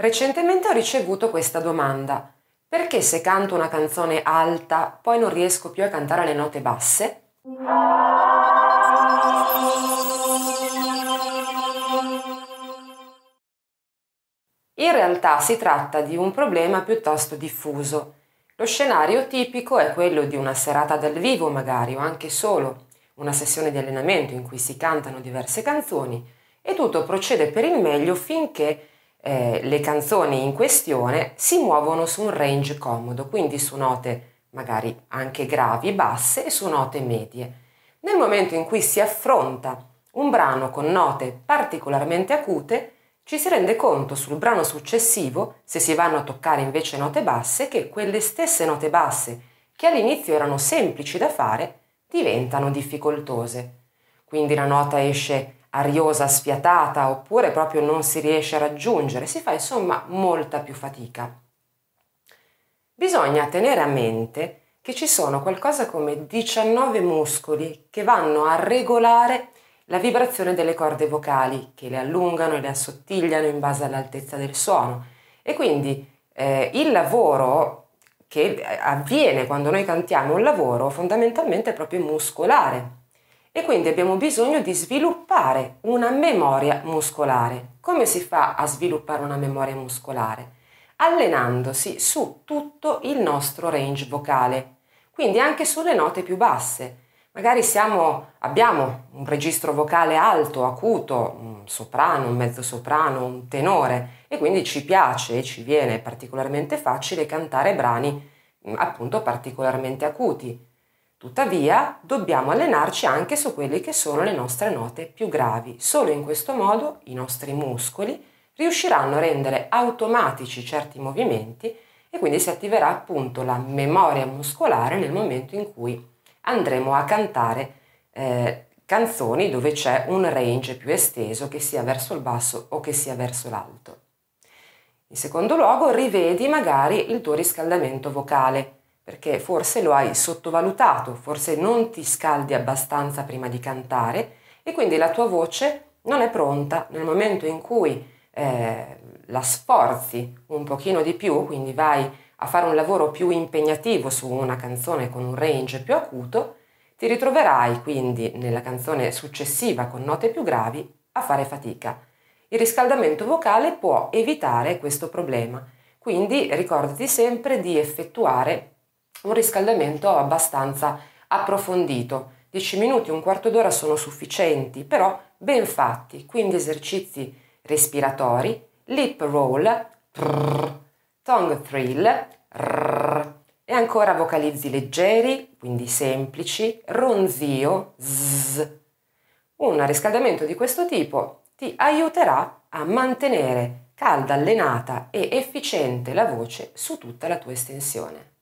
Recentemente ho ricevuto questa domanda. Perché se canto una canzone alta poi non riesco più a cantare le note basse? In realtà si tratta di un problema piuttosto diffuso. Lo scenario tipico è quello di una serata dal vivo magari o anche solo una sessione di allenamento in cui si cantano diverse canzoni e tutto procede per il meglio finché eh, le canzoni in questione si muovono su un range comodo, quindi su note magari anche gravi, basse e su note medie. Nel momento in cui si affronta un brano con note particolarmente acute, ci si rende conto sul brano successivo, se si vanno a toccare invece note basse, che quelle stesse note basse che all'inizio erano semplici da fare, diventano difficoltose. Quindi la nota esce ariosa, sfiatata oppure proprio non si riesce a raggiungere, si fa insomma molta più fatica. Bisogna tenere a mente che ci sono qualcosa come 19 muscoli che vanno a regolare la vibrazione delle corde vocali, che le allungano e le assottigliano in base all'altezza del suono. E quindi eh, il lavoro che avviene quando noi cantiamo un lavoro fondamentalmente proprio muscolare, e quindi abbiamo bisogno di sviluppare una memoria muscolare. Come si fa a sviluppare una memoria muscolare? Allenandosi su tutto il nostro range vocale, quindi anche sulle note più basse. Magari siamo, abbiamo un registro vocale alto, acuto, un soprano, un mezzo soprano, un tenore e quindi ci piace e ci viene particolarmente facile cantare brani appunto particolarmente acuti Tuttavia, dobbiamo allenarci anche su quelle che sono le nostre note più gravi. Solo in questo modo i nostri muscoli riusciranno a rendere automatici certi movimenti e quindi si attiverà appunto la memoria muscolare nel momento in cui andremo a cantare eh, canzoni dove c'è un range più esteso che sia verso il basso o che sia verso l'alto. In secondo luogo, rivedi magari il tuo riscaldamento vocale perché forse lo hai sottovalutato, forse non ti scaldi abbastanza prima di cantare e quindi la tua voce non è pronta nel momento in cui eh, la sforzi un pochino di più, quindi vai a fare un lavoro più impegnativo su una canzone con un range più acuto, ti ritroverai quindi nella canzone successiva con note più gravi a fare fatica. Il riscaldamento vocale può evitare questo problema, quindi ricordati sempre di effettuare un riscaldamento abbastanza approfondito. 10 minuti, un quarto d'ora sono sufficienti, però ben fatti, quindi esercizi respiratori, lip roll, prrr, tongue thrill, rrr, e ancora vocalizzi leggeri, quindi semplici, ronzio, zzz. Un riscaldamento di questo tipo ti aiuterà a mantenere calda, allenata e efficiente la voce su tutta la tua estensione.